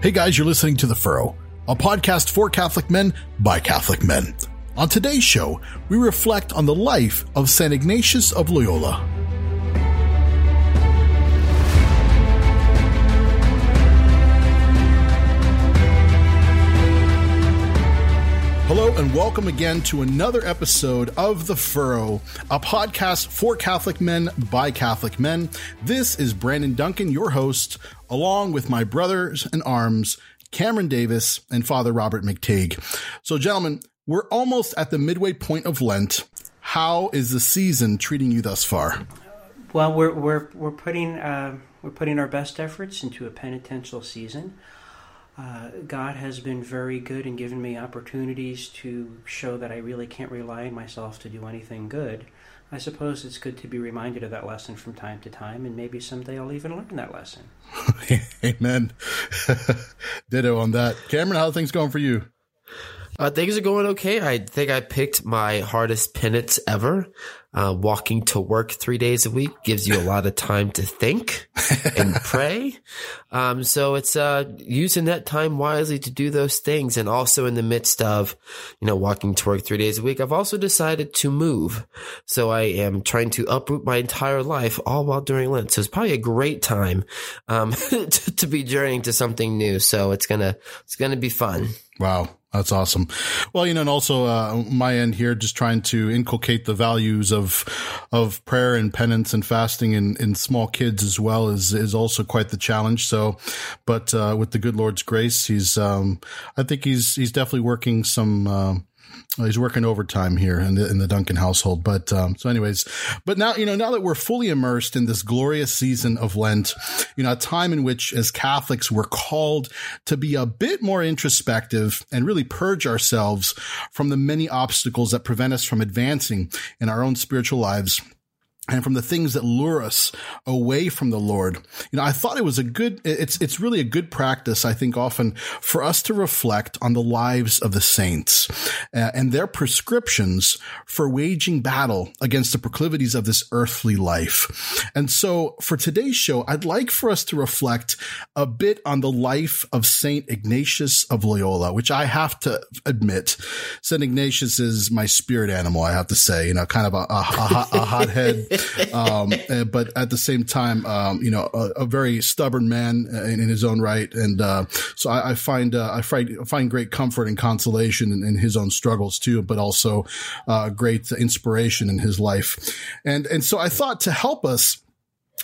Hey guys, you're listening to The Furrow, a podcast for Catholic men by Catholic men. On today's show, we reflect on the life of St. Ignatius of Loyola. Hello and welcome again to another episode of The Furrow, a podcast for Catholic men by Catholic men. This is Brandon Duncan, your host, along with my brothers in arms, Cameron Davis and Father Robert McTague. So, gentlemen, we're almost at the midway point of Lent. How is the season treating you thus far? Well, we're we're we're putting uh, we're putting our best efforts into a penitential season. Uh, God has been very good and given me opportunities to show that I really can't rely on myself to do anything good. I suppose it's good to be reminded of that lesson from time to time, and maybe someday I'll even learn that lesson. Amen. Ditto on that. Cameron, how things going for you? Uh, things are going okay. I think I picked my hardest penance ever. Uh, walking to work three days a week gives you a lot of time to think and pray. Um, so it's uh, using that time wisely to do those things. And also in the midst of, you know, walking to work three days a week, I've also decided to move. So I am trying to uproot my entire life all while during Lent. So it's probably a great time um, to, to be journeying to something new. So it's gonna it's gonna be fun. Wow. That's awesome. Well, you know, and also, uh, my end here, just trying to inculcate the values of, of prayer and penance and fasting in, in small kids as well is, is also quite the challenge. So, but, uh, with the good Lord's grace, he's, um, I think he's, he's definitely working some, uh, he's working overtime here in the in the Duncan household. But um, so, anyways, but now you know now that we're fully immersed in this glorious season of Lent, you know, a time in which as Catholics we're called to be a bit more introspective and really purge ourselves from the many obstacles that prevent us from advancing in our own spiritual lives and from the things that lure us away from the Lord. You know, I thought it was a good, it's, it's really a good practice, I think often for us to reflect on the lives of the saints uh, and their prescriptions for waging battle against the proclivities of this earthly life. And so for today's show, I'd like for us to reflect a bit on the life of Saint Ignatius of Loyola, which I have to admit, Saint Ignatius is my spirit animal, I have to say, you know, kind of a, a, a, a hothead um, uh, but at the same time, um, you know, a, a, very stubborn man in, in his own right, and uh, so I, I find uh, I find find great comfort and consolation in, in his own struggles too, but also uh, great inspiration in his life, and and so I thought to help us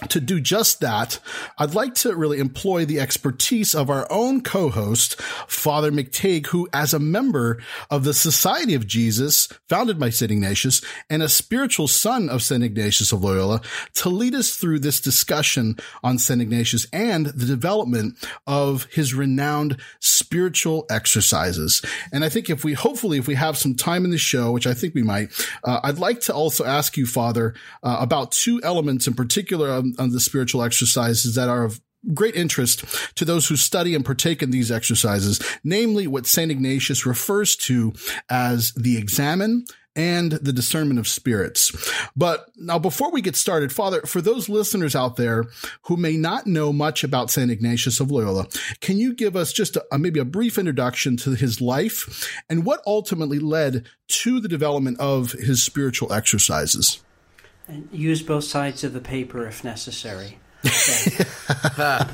to do just that, I'd like to really employ the expertise of our own co-host, Father McTague, who as a member of the Society of Jesus, founded by St. Ignatius, and a spiritual son of St. Ignatius of Loyola, to lead us through this discussion on St. Ignatius and the development of his renowned spiritual exercises. And I think if we, hopefully, if we have some time in the show, which I think we might, uh, I'd like to also ask you, Father, uh, about two elements in particular on, on the spiritual exercises that are of great interest to those who study and partake in these exercises, namely what St. Ignatius refers to as the examen and the discernment of spirits. But now, before we get started, Father, for those listeners out there who may not know much about St. Ignatius of Loyola, can you give us just a, maybe a brief introduction to his life and what ultimately led to the development of his spiritual exercises? And use both sides of the paper if necessary. I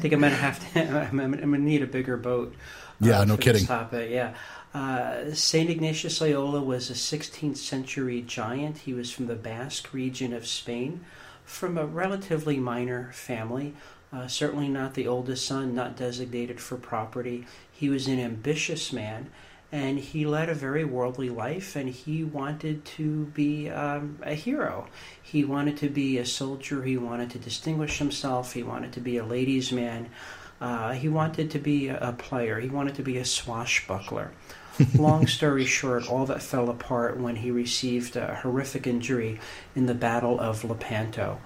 think I'm gonna have to. I'm, I'm, gonna need a bigger boat. Uh, yeah, no kidding. Topic. Yeah, uh, Saint Ignatius Loyola was a 16th century giant. He was from the Basque region of Spain, from a relatively minor family. Uh, certainly not the oldest son, not designated for property. He was an ambitious man and he led a very worldly life and he wanted to be um, a hero. He wanted to be a soldier. He wanted to distinguish himself. He wanted to be a ladies man. Uh, he wanted to be a, a player. He wanted to be a swashbuckler. Long story short all that fell apart when he received a horrific injury in the battle of lepanto.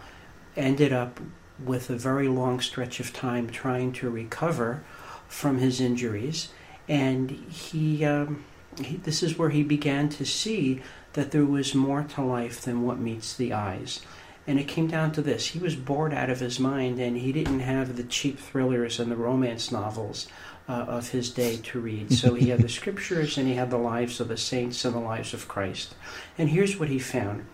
Ended up with a very long stretch of time trying to recover from his injuries and he, um, he, this is where he began to see that there was more to life than what meets the eyes And it came down to this he was bored out of his mind, and he didn't have the cheap thrillers and the romance novels uh, of his day to read. So he had the scriptures and he had the lives of the saints and the lives of Christ. And here's what he found.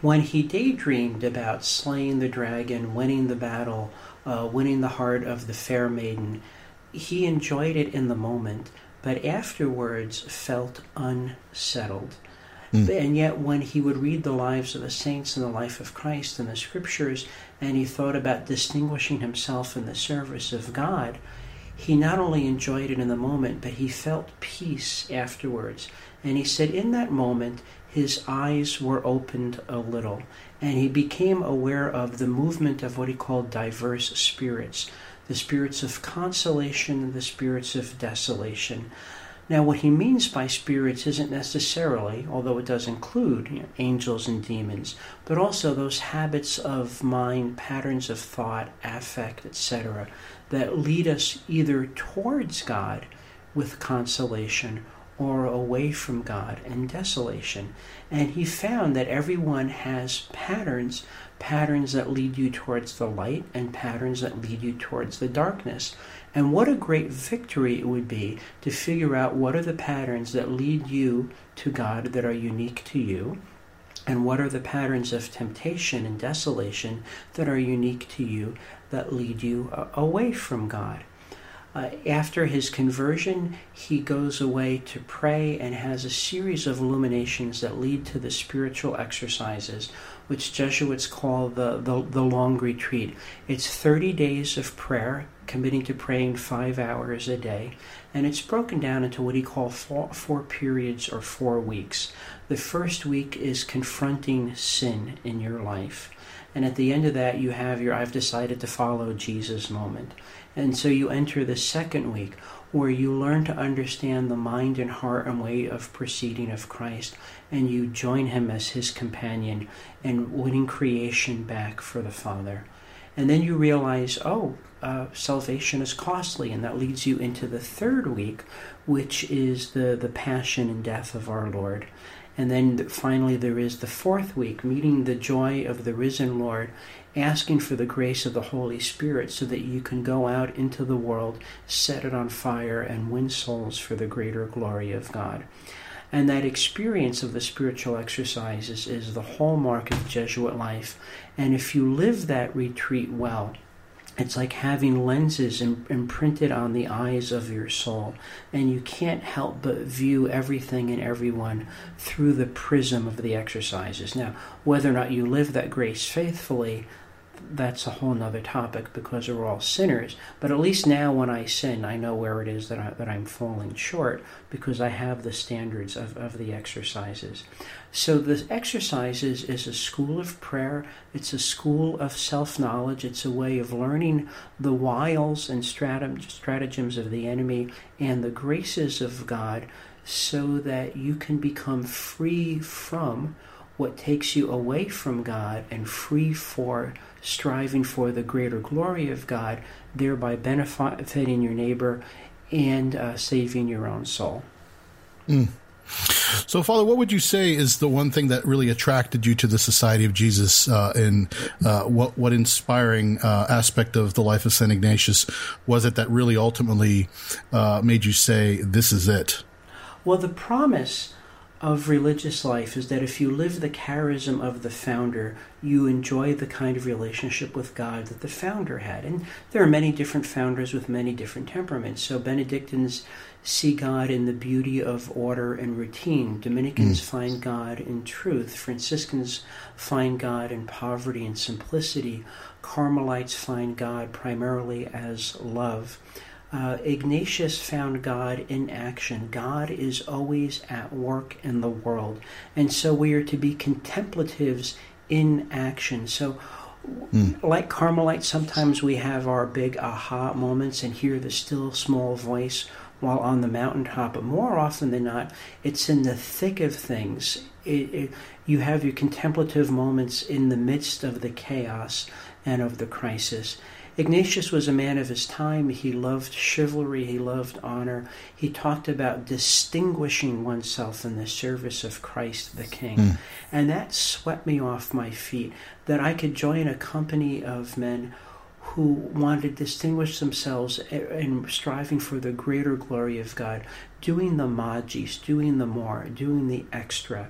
When he daydreamed about slaying the dragon, winning the battle, uh, winning the heart of the fair maiden, he enjoyed it in the moment, but afterwards felt unsettled. Mm. And yet, when he would read the lives of the saints and the life of Christ and the scriptures, and he thought about distinguishing himself in the service of God, he not only enjoyed it in the moment, but he felt peace afterwards. And he said, in that moment, his eyes were opened a little, and he became aware of the movement of what he called diverse spirits the spirits of consolation and the spirits of desolation. Now, what he means by spirits isn't necessarily, although it does include you know, angels and demons, but also those habits of mind, patterns of thought, affect, etc., that lead us either towards God with consolation or away from God in desolation. And he found that everyone has patterns patterns that lead you towards the light and patterns that lead you towards the darkness. And what a great victory it would be to figure out what are the patterns that lead you to God that are unique to you, and what are the patterns of temptation and desolation that are unique to you that lead you uh, away from God. Uh, after his conversion, he goes away to pray and has a series of illuminations that lead to the spiritual exercises, which Jesuits call the, the, the long retreat. It's 30 days of prayer, committing to praying five hours a day, and it's broken down into what he calls four, four periods or four weeks. The first week is confronting sin in your life. And at the end of that, you have your I've decided to follow Jesus moment. And so you enter the second week where you learn to understand the mind and heart and way of proceeding of Christ, and you join him as his companion in winning creation back for the Father. And then you realize, oh, uh, salvation is costly, and that leads you into the third week, which is the, the passion and death of our Lord. And then finally, there is the fourth week, meeting the joy of the risen Lord asking for the grace of the Holy Spirit so that you can go out into the world, set it on fire, and win souls for the greater glory of God. And that experience of the spiritual exercises is the hallmark of Jesuit life. And if you live that retreat well, it's like having lenses imprinted on the eyes of your soul, and you can't help but view everything and everyone through the prism of the exercises. Now, whether or not you live that grace faithfully, that's a whole nother topic because we're all sinners. But at least now, when I sin, I know where it is that, I, that I'm falling short because I have the standards of, of the exercises. So, the exercises is a school of prayer, it's a school of self knowledge, it's a way of learning the wiles and stratagems of the enemy and the graces of God so that you can become free from what takes you away from God and free for striving for the greater glory of God, thereby benefiting your neighbor and uh, saving your own soul. Mm. So, Father, what would you say is the one thing that really attracted you to the Society of Jesus, uh, and uh, what what inspiring uh, aspect of the life of Saint Ignatius was it that really ultimately uh, made you say, "This is it"? Well, the promise of religious life is that if you live the charism of the founder, you enjoy the kind of relationship with God that the founder had. And there are many different founders with many different temperaments. So Benedictines see God in the beauty of order and routine. Dominicans mm. find God in truth. Franciscans find God in poverty and simplicity. Carmelites find God primarily as love. Uh, Ignatius found God in action. God is always at work in the world. And so we are to be contemplatives in action. So, mm. like Carmelites, sometimes we have our big aha moments and hear the still small voice while on the mountaintop, but more often than not, it's in the thick of things. It, it, you have your contemplative moments in the midst of the chaos and of the crisis Ignatius was a man of his time. He loved chivalry, he loved honor. He talked about distinguishing oneself in the service of Christ the King. Mm. And that swept me off my feet that I could join a company of men who wanted to distinguish themselves in striving for the greater glory of God, doing the magis, doing the more, doing the extra.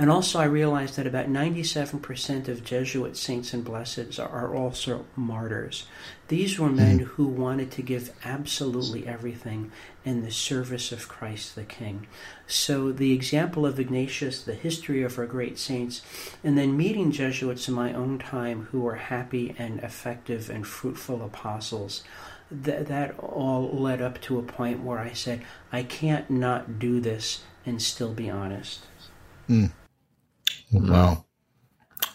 And also, I realized that about 97% of Jesuit saints and blesseds are also martyrs. These were men mm-hmm. who wanted to give absolutely everything in the service of Christ the King. So, the example of Ignatius, the history of our great saints, and then meeting Jesuits in my own time who were happy and effective and fruitful apostles that that all led up to a point where I said, I can't not do this and still be honest. Mm. Wow.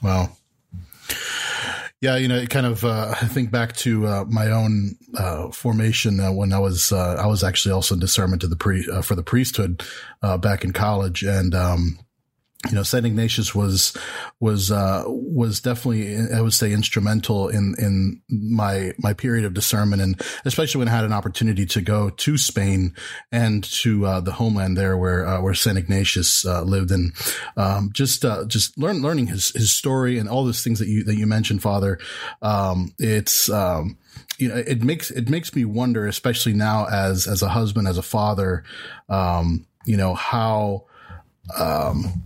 Wow. Yeah, you know, it kind of, uh, I think back to, uh, my own, uh, formation, uh, when I was, uh, I was actually also in discernment to the pre, uh, for the priesthood, back in college. And, um, you know, Saint Ignatius was was uh, was definitely, I would say, instrumental in in my my period of discernment, and especially when I had an opportunity to go to Spain and to uh, the homeland there, where uh, where Saint Ignatius uh, lived, and um, just uh, just learn learning his his story and all those things that you that you mentioned, Father. Um, it's um, you know, it makes it makes me wonder, especially now as as a husband, as a father, um, you know how. Um,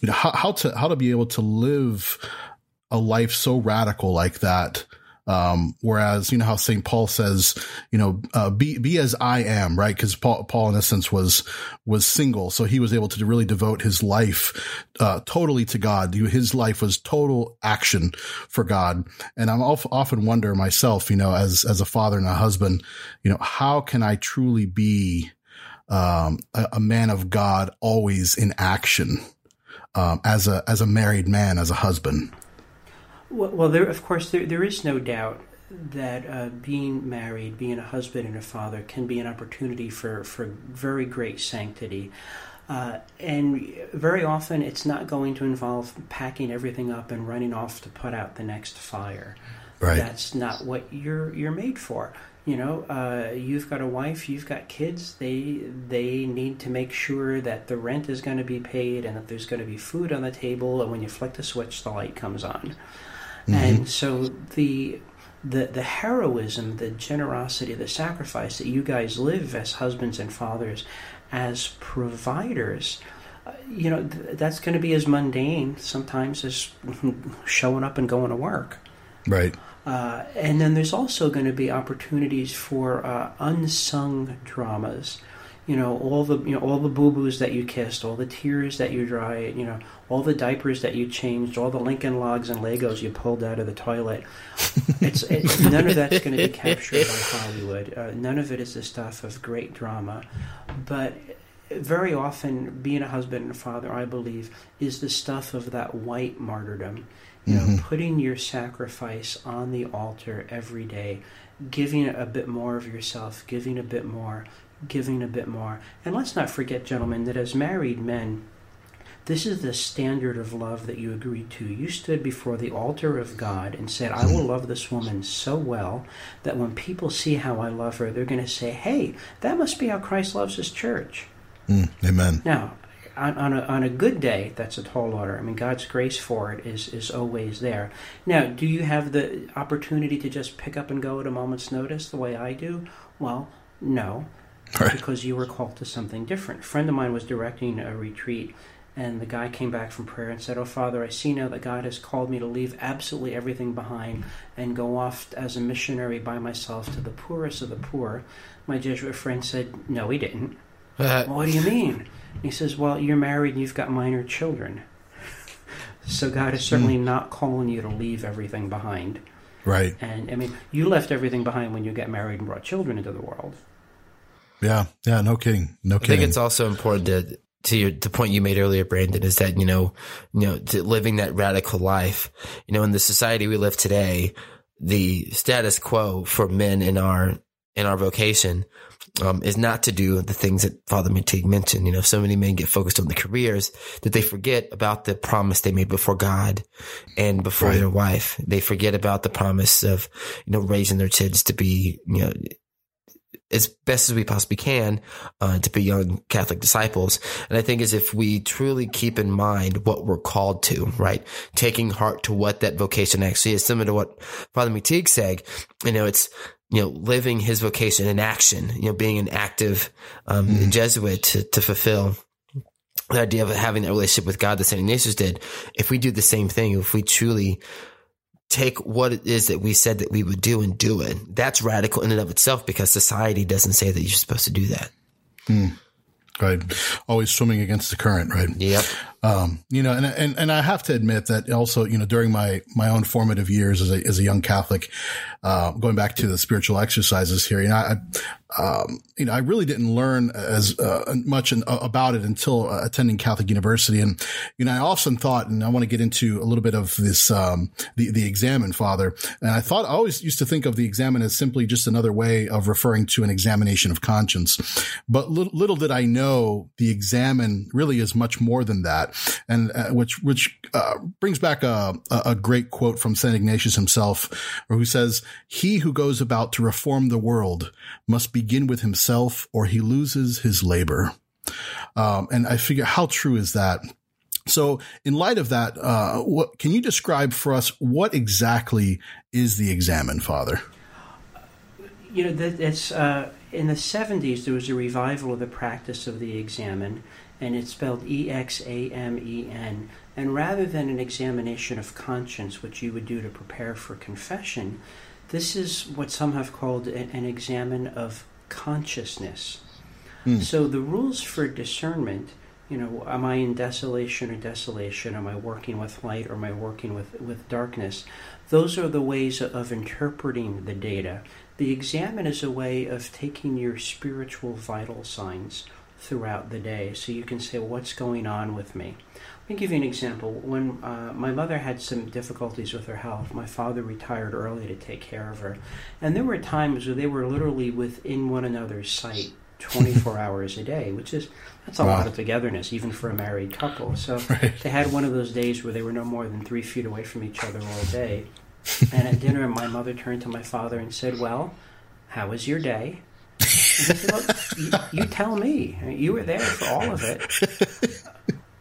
you know, how, how to, how to be able to live a life so radical like that. Um, whereas, you know, how St. Paul says, you know, uh, be, be as I am, right? Cause Paul, Paul in essence was, was single. So he was able to really devote his life, uh, totally to God. His life was total action for God. And I'm often wonder myself, you know, as, as a father and a husband, you know, how can I truly be, um, a, a man of God always in action? Um, as a as a married man, as a husband? Well, well there of course there there is no doubt that uh, being married, being a husband and a father, can be an opportunity for for very great sanctity. Uh, and very often it's not going to involve packing everything up and running off to put out the next fire. Right. That's not what you're you're made for you know uh, you've got a wife you've got kids they they need to make sure that the rent is going to be paid and that there's going to be food on the table and when you flick the switch the light comes on mm-hmm. and so the the the heroism the generosity the sacrifice that you guys live as husbands and fathers as providers uh, you know th- that's going to be as mundane sometimes as showing up and going to work right uh, and then there's also going to be opportunities for uh, unsung dramas. You know, all the you know all the boo boos that you kissed, all the tears that you dried, you know, all the diapers that you changed, all the Lincoln Logs and Legos you pulled out of the toilet. It's it, none of that's going to be captured by Hollywood. Uh, none of it is the stuff of great drama, but very often being a husband and a father, I believe, is the stuff of that white martyrdom you know, mm-hmm. putting your sacrifice on the altar every day, giving a bit more of yourself, giving a bit more, giving a bit more. And let's not forget, gentlemen, that as married men, this is the standard of love that you agreed to. You stood before the altar of God and said, I will love this woman so well that when people see how I love her, they're going to say, hey, that must be how Christ loves his church. Mm, amen. Now, on, on, a, on a good day, that's a tall order. I mean, God's grace for it is, is always there. Now, do you have the opportunity to just pick up and go at a moment's notice the way I do? Well, no, right. because you were called to something different. A friend of mine was directing a retreat, and the guy came back from prayer and said, Oh, Father, I see now that God has called me to leave absolutely everything behind and go off as a missionary by myself to the poorest of the poor. My Jesuit friend said, No, he didn't. Uh, well, what do you mean? He says, Well, you're married and you've got minor children. so God is certainly mm. not calling you to leave everything behind. Right. And I mean, you left everything behind when you got married and brought children into the world. Yeah. Yeah. No kidding. No kidding. I think it's also important to, to your, the point you made earlier, Brandon, is that, you know, you know, living that radical life, you know, in the society we live today, the status quo for men in our, in our vocation um, is not to do the things that Father McTague mentioned. You know, so many men get focused on the careers that they forget about the promise they made before God and before right. their wife. They forget about the promise of, you know, raising their kids to be, you know, as best as we possibly can uh, to be young Catholic disciples. And I think as if we truly keep in mind what we're called to, right? Taking heart to what that vocation actually is, similar to what Father McTague said, you know, it's, you know, living his vocation in action, you know, being an active um, mm. Jesuit to, to fulfill the idea of having that relationship with God that St. Ignatius did. If we do the same thing, if we truly take what it is that we said that we would do and do it. That's radical in and of itself because society doesn't say that you're supposed to do that. Hmm. Right. Always swimming against the current, right? Yep. Um, you know, and, and, and I have to admit that also, you know, during my, my own formative years as a, as a young Catholic, uh, going back to the spiritual exercises here, you know, I, um, you know, I really didn't learn as uh, much in, uh, about it until uh, attending Catholic University. And, you know, I often thought, and I want to get into a little bit of this, um, the, the examen, Father. And I thought, I always used to think of the examen as simply just another way of referring to an examination of conscience. But little, little did I know the examen really is much more than that. And, uh, which, which, uh, brings back a, a great quote from St. Ignatius himself, who says, he who goes about to reform the world must begin with himself or he loses his labor. Um, and I figure how true is that? So in light of that, uh, what can you describe for us what exactly is the examen, Father? You know, it's uh, in the '70s. There was a revival of the practice of the examen, and it's spelled E X A M E N. And rather than an examination of conscience, which you would do to prepare for confession, this is what some have called an examen of consciousness. Mm. So the rules for discernment, you know, am I in desolation or desolation? Am I working with light or am I working with, with darkness? Those are the ways of interpreting the data. The examen is a way of taking your spiritual vital signs throughout the day so you can say, what's going on with me? Let me give you an example. When uh, my mother had some difficulties with her health, my father retired early to take care of her. And there were times where they were literally within one another's sight 24 hours a day, which is that's a wow. lot of togetherness, even for a married couple. So right. they had one of those days where they were no more than three feet away from each other all day. and at dinner, my mother turned to my father and said, Well, how was your day? Said, well, you, you tell me. You were there for all of it.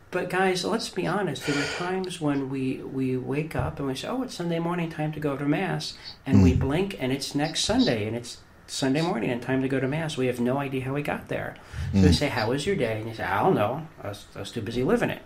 But guys, let's be honest. There are times when we we wake up and we say, "Oh, it's Sunday morning, time to go to mass," and mm. we blink and it's next Sunday and it's Sunday morning and time to go to mass. We have no idea how we got there. So mm. we say, "How was your day?" And you say, "I don't know. I was, I was too busy living it."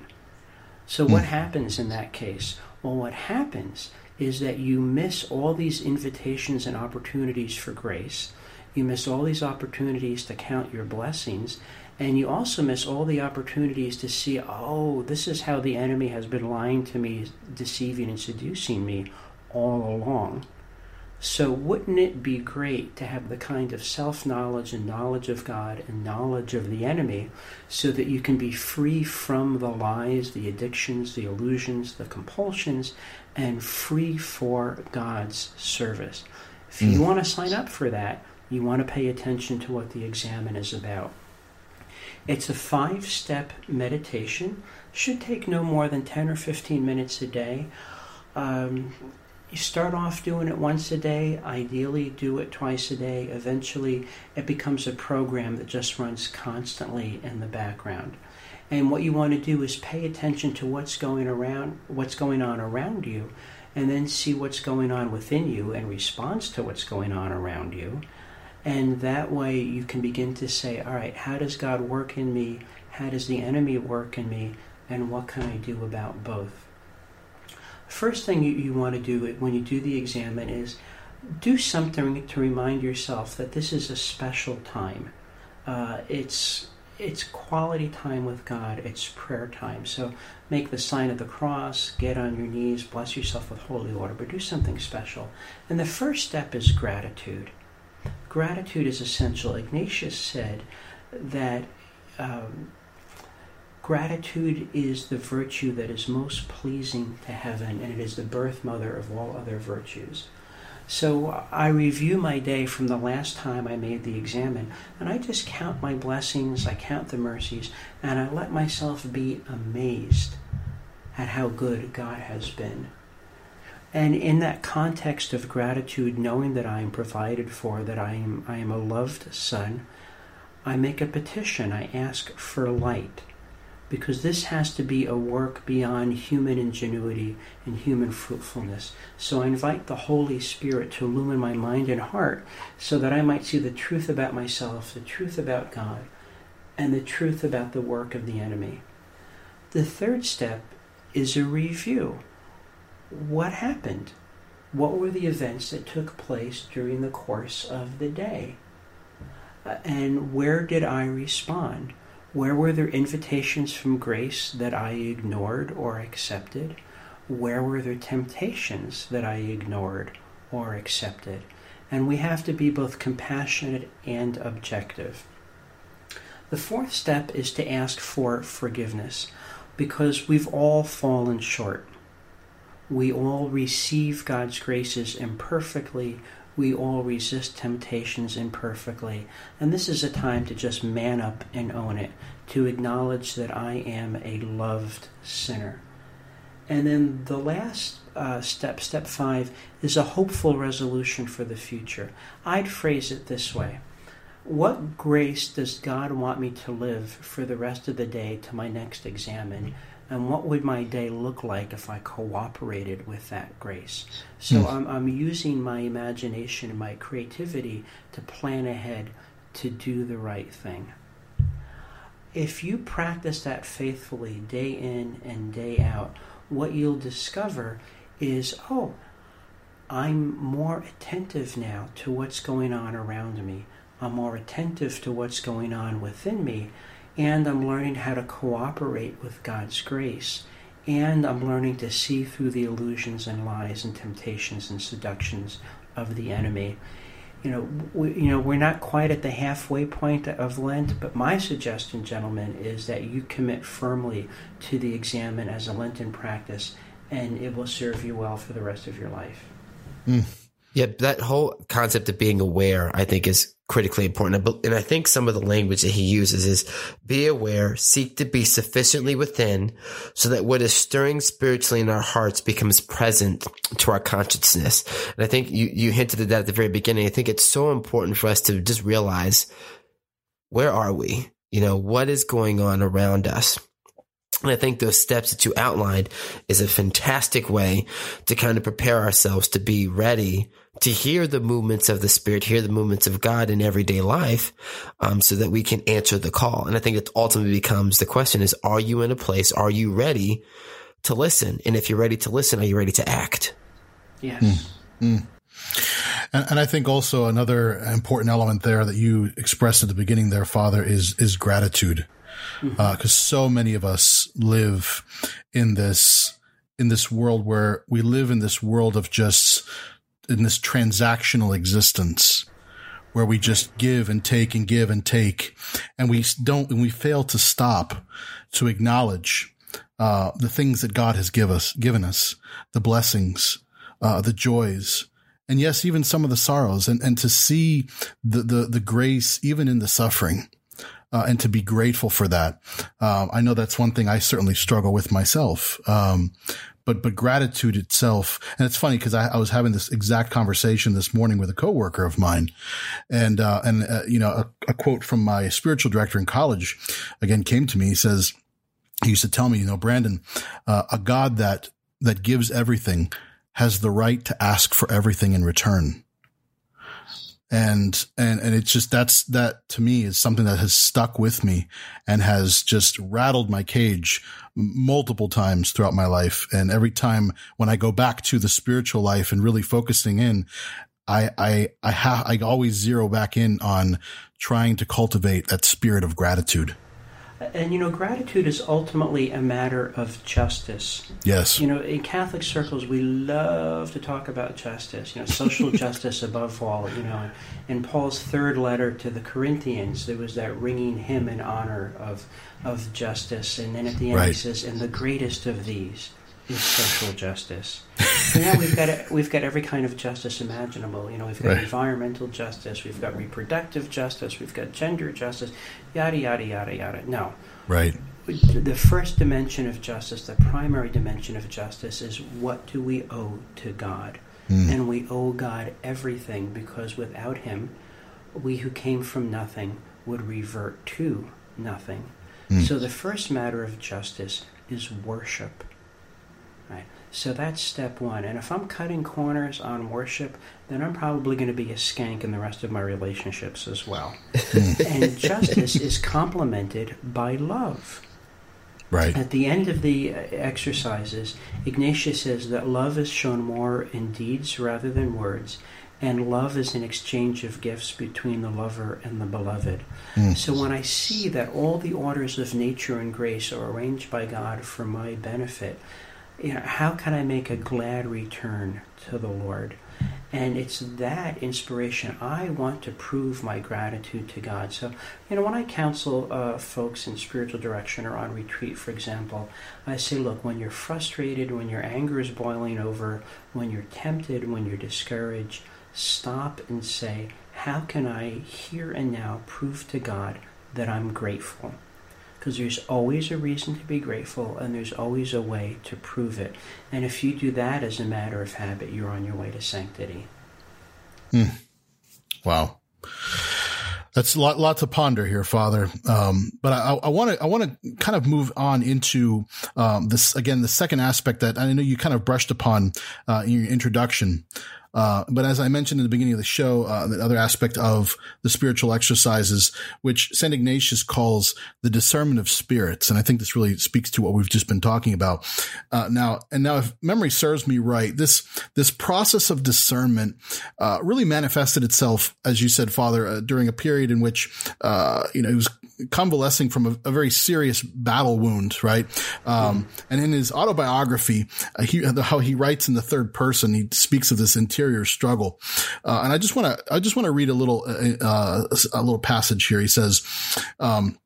So mm. what happens in that case? Well, what happens is that you miss all these invitations and opportunities for grace. You miss all these opportunities to count your blessings and you also miss all the opportunities to see, oh, this is how the enemy has been lying to me, deceiving and seducing me all along. So, wouldn't it be great to have the kind of self knowledge and knowledge of God and knowledge of the enemy so that you can be free from the lies, the addictions, the illusions, the compulsions, and free for God's service? If mm. you want to sign up for that, you want to pay attention to what the examen is about. It's a five step meditation. Should take no more than 10 or 15 minutes a day. Um, you start off doing it once a day, ideally, do it twice a day. Eventually, it becomes a program that just runs constantly in the background. And what you want to do is pay attention to what's going around, what's going on around you, and then see what's going on within you in response to what's going on around you and that way you can begin to say, all right, how does God work in me? How does the enemy work in me? And what can I do about both? First thing you, you want to do when you do the examen is do something to remind yourself that this is a special time. Uh, it's it's quality time with God. It's prayer time. So make the sign of the cross, get on your knees, bless yourself with holy water, but do something special. And the first step is gratitude gratitude is essential. Ignatius said that um, gratitude is the virtue that is most pleasing to heaven, and it is the birth mother of all other virtues. So I review my day from the last time I made the examen, and I just count my blessings, I count the mercies, and I let myself be amazed at how good God has been. And in that context of gratitude, knowing that I am provided for, that I am, I am a loved son, I make a petition. I ask for light. Because this has to be a work beyond human ingenuity and human fruitfulness. So I invite the Holy Spirit to illumine my mind and heart so that I might see the truth about myself, the truth about God, and the truth about the work of the enemy. The third step is a review what happened? What were the events that took place during the course of the day? Uh, and where did I respond? Where were there invitations from grace that I ignored or accepted? Where were there temptations that I ignored or accepted? And we have to be both compassionate and objective. The fourth step is to ask for forgiveness because we've all fallen short. We all receive God's graces imperfectly. We all resist temptations imperfectly. And this is a time to just man up and own it, to acknowledge that I am a loved sinner. And then the last uh, step, step five, is a hopeful resolution for the future. I'd phrase it this way What grace does God want me to live for the rest of the day to my next examen? And what would my day look like if I cooperated with that grace? So mm. I'm, I'm using my imagination and my creativity to plan ahead to do the right thing. If you practice that faithfully day in and day out, what you'll discover is oh, I'm more attentive now to what's going on around me. I'm more attentive to what's going on within me and I'm learning how to cooperate with God's grace. And I'm learning to see through the illusions and lies and temptations and seductions of the enemy. You know, we, you know, we're not quite at the halfway point of Lent, but my suggestion, gentlemen, is that you commit firmly to the examen as a Lenten practice, and it will serve you well for the rest of your life. Mm. Yeah, that whole concept of being aware, I think, is critically important. And I think some of the language that he uses is be aware, seek to be sufficiently within so that what is stirring spiritually in our hearts becomes present to our consciousness. And I think you, you hinted at that at the very beginning. I think it's so important for us to just realize where are we? You know, what is going on around us? And I think those steps that you outlined is a fantastic way to kind of prepare ourselves to be ready to hear the movements of the spirit, hear the movements of God in everyday life, um, so that we can answer the call. And I think it ultimately becomes the question is, are you in a place? Are you ready to listen? And if you're ready to listen, are you ready to act? Yes. Mm, mm. And, and, I think also another important element there that you expressed at the beginning there, Father, is, is gratitude because mm-hmm. uh, so many of us live in this in this world where we live in this world of just in this transactional existence where we just give and take and give and take and we don't and we fail to stop to acknowledge uh, the things that God has give us given us the blessings uh, the joys and yes even some of the sorrows and and to see the the, the grace even in the suffering uh, and to be grateful for that. Um, I know that's one thing I certainly struggle with myself. Um, but but gratitude itself, and it's funny because I, I, was having this exact conversation this morning with a coworker of mine, and uh, and uh, you know a, a, quote from my spiritual director in college again came to me. He says he used to tell me, you know, Brandon, uh, a God that that gives everything has the right to ask for everything in return and and and it's just that's that to me is something that has stuck with me and has just rattled my cage multiple times throughout my life. And every time when i go back to the spiritual life and really focusing in i i i have i always zero back in on trying to cultivate that spirit of gratitude and you know, gratitude is ultimately a matter of justice. Yes. You know, in Catholic circles, we love to talk about justice. You know, social justice above all. You know, in Paul's third letter to the Corinthians, there was that ringing hymn in honor of of justice, and then at the end right. he says, "And the greatest of these is social justice." now we've got we've got every kind of justice imaginable. You know, we've got right. environmental justice, we've got reproductive justice, we've got gender justice, yada yada yada yada. No, right. The first dimension of justice, the primary dimension of justice, is what do we owe to God, mm. and we owe God everything because without Him, we who came from nothing would revert to nothing. Mm. So the first matter of justice is worship. So that's step one. And if I'm cutting corners on worship, then I'm probably going to be a skank in the rest of my relationships as well. And justice is complemented by love. Right. At the end of the uh, exercises, Ignatius says that love is shown more in deeds rather than words, and love is an exchange of gifts between the lover and the beloved. Mm. So when I see that all the orders of nature and grace are arranged by God for my benefit, you know, how can I make a glad return to the Lord? And it's that inspiration. I want to prove my gratitude to God. So, you know, when I counsel uh, folks in spiritual direction or on retreat, for example, I say, look, when you're frustrated, when your anger is boiling over, when you're tempted, when you're discouraged, stop and say, How can I here and now prove to God that I'm grateful? Because there's always a reason to be grateful and there's always a way to prove it. And if you do that as a matter of habit, you're on your way to sanctity. Hmm. Wow. That's a lot, lot to ponder here, Father. Um, but I want to, I want to kind of move on into um, this again, the second aspect that I know you kind of brushed upon uh, in your introduction, uh, but as I mentioned in the beginning of the show, uh, the other aspect of the spiritual exercises, which St. Ignatius calls the discernment of spirits. And I think this really speaks to what we've just been talking about. Uh, now, and now if memory serves me right, this, this process of discernment, uh, really manifested itself, as you said, Father, uh, during a period in which, you know, he was convalescing from a, a, very serious battle wound, right? Um, and in his autobiography, he, how he writes in the third person, he speaks of this interior interior struggle. Uh, and I just want to, I just want to read a little, uh, uh, a little passage here. He says, um,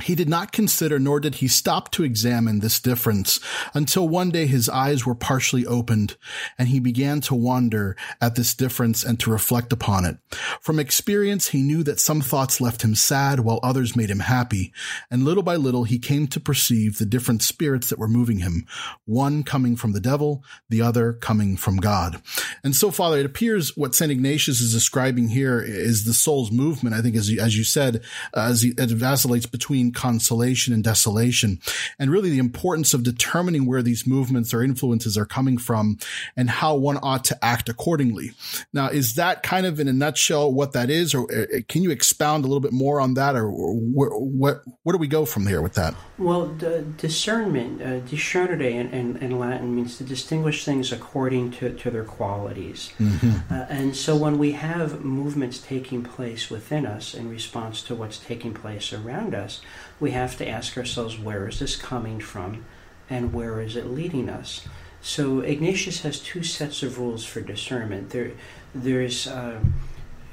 he did not consider nor did he stop to examine this difference until one day his eyes were partially opened and he began to wonder at this difference and to reflect upon it. From experience, he knew that some thoughts left him sad while others made him happy. And little by little, he came to perceive the different spirits that were moving him, one coming from the devil, the other coming from God. And so, Father, it appears what St. Ignatius is describing here is the soul's movement. I think, as you, as you said, uh, as it vacillates between consolation and desolation, and really the importance of determining where these movements or influences are coming from and how one ought to act accordingly. Now, is that kind of in a nutshell what that is, or uh, can you expound a little bit more on that, or, what where do we go from here with that? Well, discernment, uh, discernere in, in, in, Latin means to distinguish things according to, to their qualities. Mm-hmm. Uh, and so when we have movements taking place within us in response to what's taking place around us, we have to ask ourselves where is this coming from and where is it leading us? So Ignatius has two sets of rules for discernment. There, there's uh,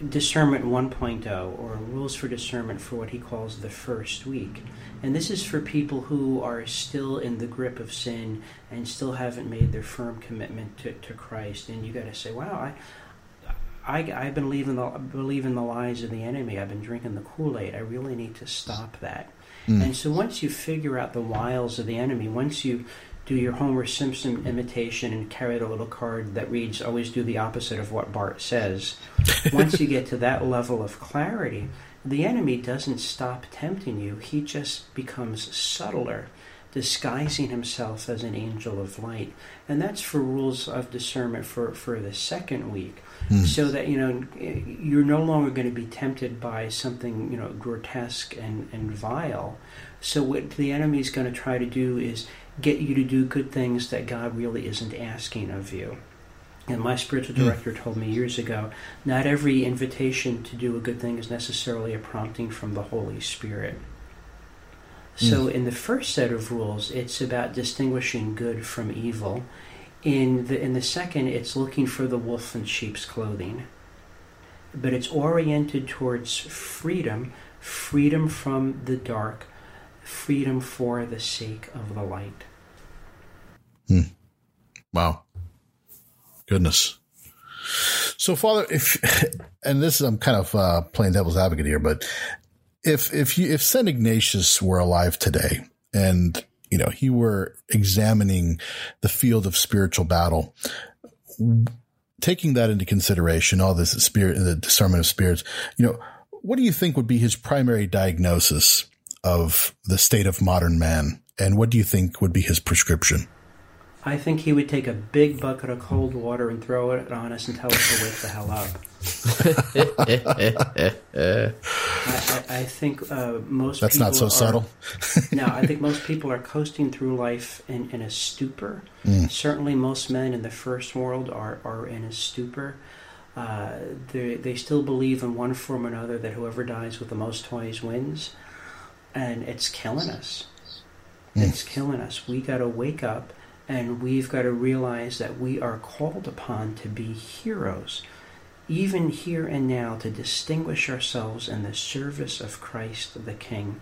discernment 1.0, or rules for discernment for what he calls the first week. And this is for people who are still in the grip of sin and still haven't made their firm commitment to, to Christ. And you got to say, wow, I, I, I've been believing the, believing the lies of the enemy. I've been drinking the Kool Aid. I really need to stop that. Mm. And so once you figure out the wiles of the enemy, once you do your Homer Simpson imitation and carry out a little card that reads, always do the opposite of what Bart says, once you get to that level of clarity, the enemy doesn't stop tempting you. He just becomes subtler, disguising himself as an angel of light. And that's for rules of discernment for, for the second week. Mm. So that, you know, you're no longer going to be tempted by something, you know, grotesque and, and vile. So what the enemy is going to try to do is get you to do good things that God really isn't asking of you. And my spiritual hmm. director told me years ago not every invitation to do a good thing is necessarily a prompting from the Holy Spirit. So, mm. in the first set of rules, it's about distinguishing good from evil. In the, in the second, it's looking for the wolf in sheep's clothing. But it's oriented towards freedom freedom from the dark, freedom for the sake of the light. Hmm. Wow. Goodness. So, Father, if and this is I'm kind of uh, playing devil's advocate here, but if if you if Saint Ignatius were alive today and you know he were examining the field of spiritual battle, taking that into consideration, all this spirit, the discernment of spirits, you know, what do you think would be his primary diagnosis of the state of modern man, and what do you think would be his prescription? I think he would take a big bucket of cold water and throw it on us and tell us to wake the hell up. I, I, I, think uh, most that's not so are, subtle. no, I think most people are coasting through life in, in a stupor. Mm. Certainly, most men in the first world are, are in a stupor. Uh, they, they still believe in one form or another that whoever dies with the most toys wins, and it's killing us. Mm. It's killing us. We got to wake up and we've got to realize that we are called upon to be heroes, even here and now, to distinguish ourselves in the service of Christ the King,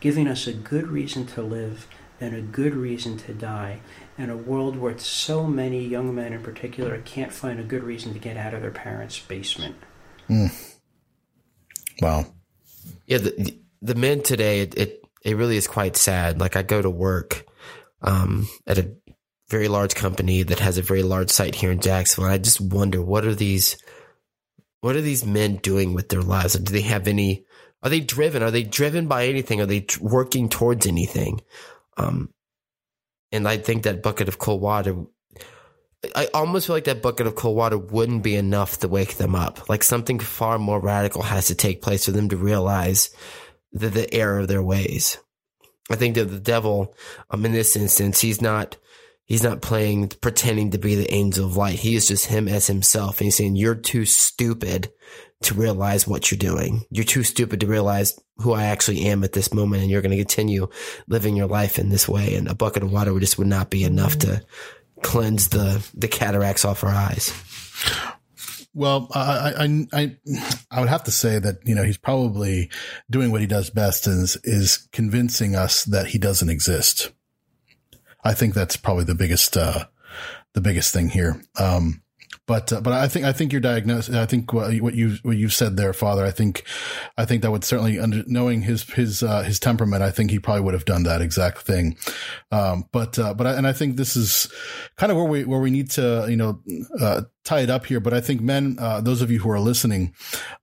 giving us a good reason to live and a good reason to die in a world where so many young men in particular can't find a good reason to get out of their parents' basement. Mm. Wow. Yeah, the, the men today, it, it, it really is quite sad. Like I go to work um, at a very large company that has a very large site here in Jacksonville. I just wonder what are these what are these men doing with their lives? Do they have any are they driven? Are they driven by anything? Are they working towards anything? Um, and I think that bucket of cold water I almost feel like that bucket of cold water wouldn't be enough to wake them up. Like something far more radical has to take place for them to realize the, the error of their ways. I think that the devil, um, in this instance, he's not He's not playing, pretending to be the angel of light. He is just him as himself. And he's saying, you're too stupid to realize what you're doing. You're too stupid to realize who I actually am at this moment. And you're going to continue living your life in this way. And a bucket of water would just would not be enough to cleanse the, the cataracts off our eyes. Well, I, I, I, I would have to say that, you know, he's probably doing what he does best is, is convincing us that he doesn't exist. I think that's probably the biggest, uh, the biggest thing here. Um, but uh, but I think I think your diagnosis. I think what, you what you've said there, Father. I think I think that would certainly under, knowing his his uh, his temperament. I think he probably would have done that exact thing. Um, but uh, but I, and I think this is kind of where we where we need to you know uh, tie it up here, but I think men, uh, those of you who are listening,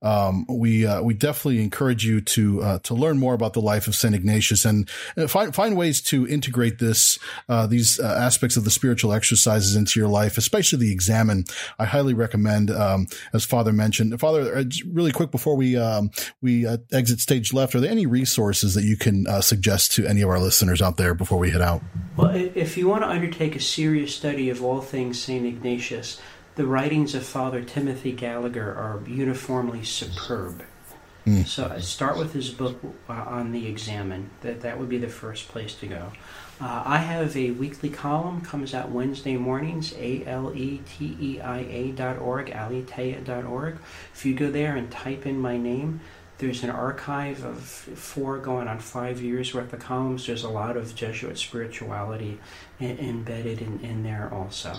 um, we uh, we definitely encourage you to uh, to learn more about the life of Saint Ignatius and uh, find find ways to integrate this uh, these uh, aspects of the spiritual exercises into your life, especially the examen. I highly recommend, um, as Father mentioned. Father, really quick before we um, we exit stage left, are there any resources that you can suggest to any of our listeners out there before we head out? Well, if you want to undertake a serious study of all things Saint Ignatius the writings of Father Timothy Gallagher are uniformly superb. Mm. So uh, start with his book uh, on the examen. That that would be the first place to go. Uh, I have a weekly column comes out Wednesday mornings. A L E T E I A dot org. Aleteia dot org. If you go there and type in my name, there's an archive of four going on five years worth of columns. There's a lot of Jesuit spirituality in, embedded in, in there also.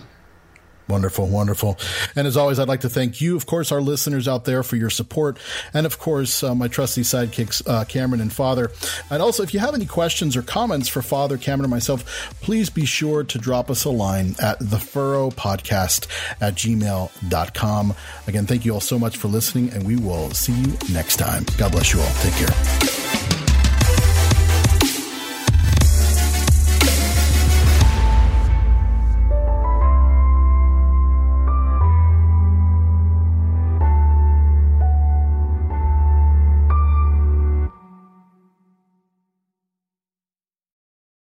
Wonderful, wonderful. And as always, I'd like to thank you, of course, our listeners out there for your support. And of course, uh, my trusty sidekicks, uh, Cameron and Father. And also, if you have any questions or comments for Father, Cameron, or myself, please be sure to drop us a line at the furrow podcast at gmail.com. Again, thank you all so much for listening, and we will see you next time. God bless you all. Take care.